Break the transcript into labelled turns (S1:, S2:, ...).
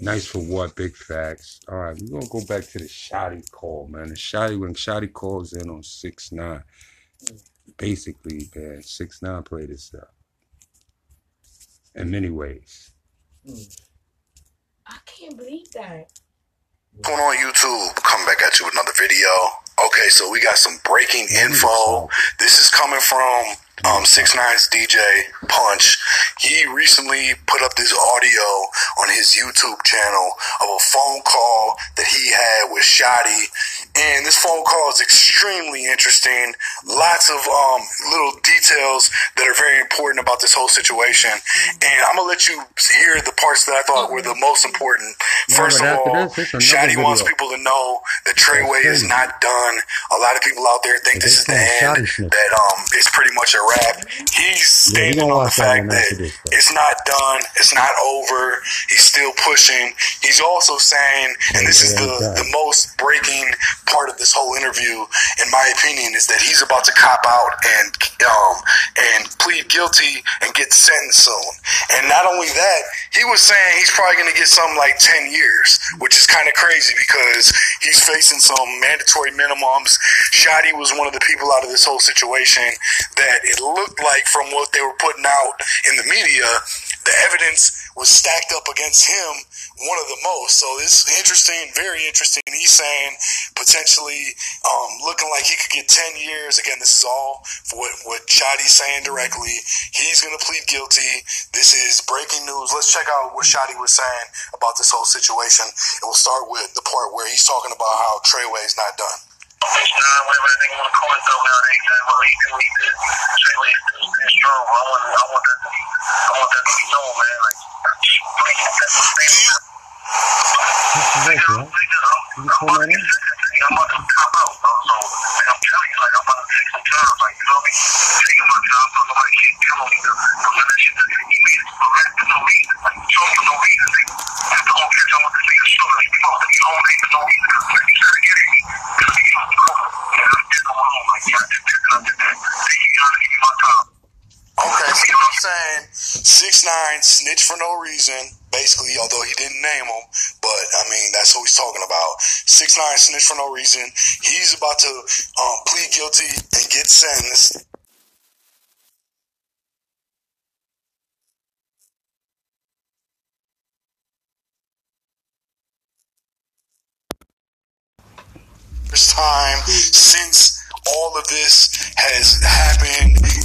S1: Nice for what? Big facts. All right, we're gonna go back to the Shotti call, man. The Shotti when Shotti calls in on six nine, basically, man, six nine played this up in many ways.
S2: I can't believe that.
S3: Going on YouTube, coming back at you with another video. Okay, so we got some breaking info. This is coming from um, Six Nine's DJ Punch. He recently put up this audio on his YouTube channel of a phone call that he had with Shotti, and this phone call is extremely interesting. Lots of um, little details that are very important about this whole situation, and I'm gonna let you hear the parts that I thought were the most important. First of all, Shotti wants people to know that Treyway is not done. A lot of people out there think this is the end. That um, it's pretty much a wrap. He's standing on the fact that it's not done. It's not over. He's still pushing. He's also saying, and this is the, the most breaking part of this whole interview, in my opinion, is that he's about to cop out and um, and plead guilty and get sentenced soon. And not only that, he was saying he's probably going to get something like ten years, which is kind of crazy because he's facing some mandatory minimums. Shotti was one of the people out of this whole situation that it looked like from what they were putting out in the media, the evidence was stacked up against him one of the most. So it's interesting, very interesting. He's saying potentially um, looking like he could get 10 years. Again, this is all for what, what saying directly. He's going to plead guilty. This is breaking news. Let's check out what Shotti was saying about this whole situation. And we'll start with the part where he's talking about how Treyway is not done.
S4: Nah, whatever they want to call it nowadays, man. What he do, he did. Treyway is strong. I want, I want that, I want that to be known, man. Like, please, that's what they do.
S1: This is it. You just hold that?
S4: I'm about to cop out, so, so like, I'm telling you, like, I'm about to take some time, like, you know what I mean? Taking my time so nobody can't tell me the, the limit that he made it for that for no reason. Like, show for no reason. Like, after all catch on with this nigga show, like, you know, that you own it for no reason, because like, you trying to get at me, because you know, yeah, I did no wrong, like, yeah, I did this and I did that. Then you gotta give me my time.
S3: Okay, see what I'm saying? Six nine snitch for no reason. Basically, although he didn't name him, but I mean that's what he's talking about. Six nine snitch for no reason. He's about to um, plead guilty and get sentenced. First time since all of this has happened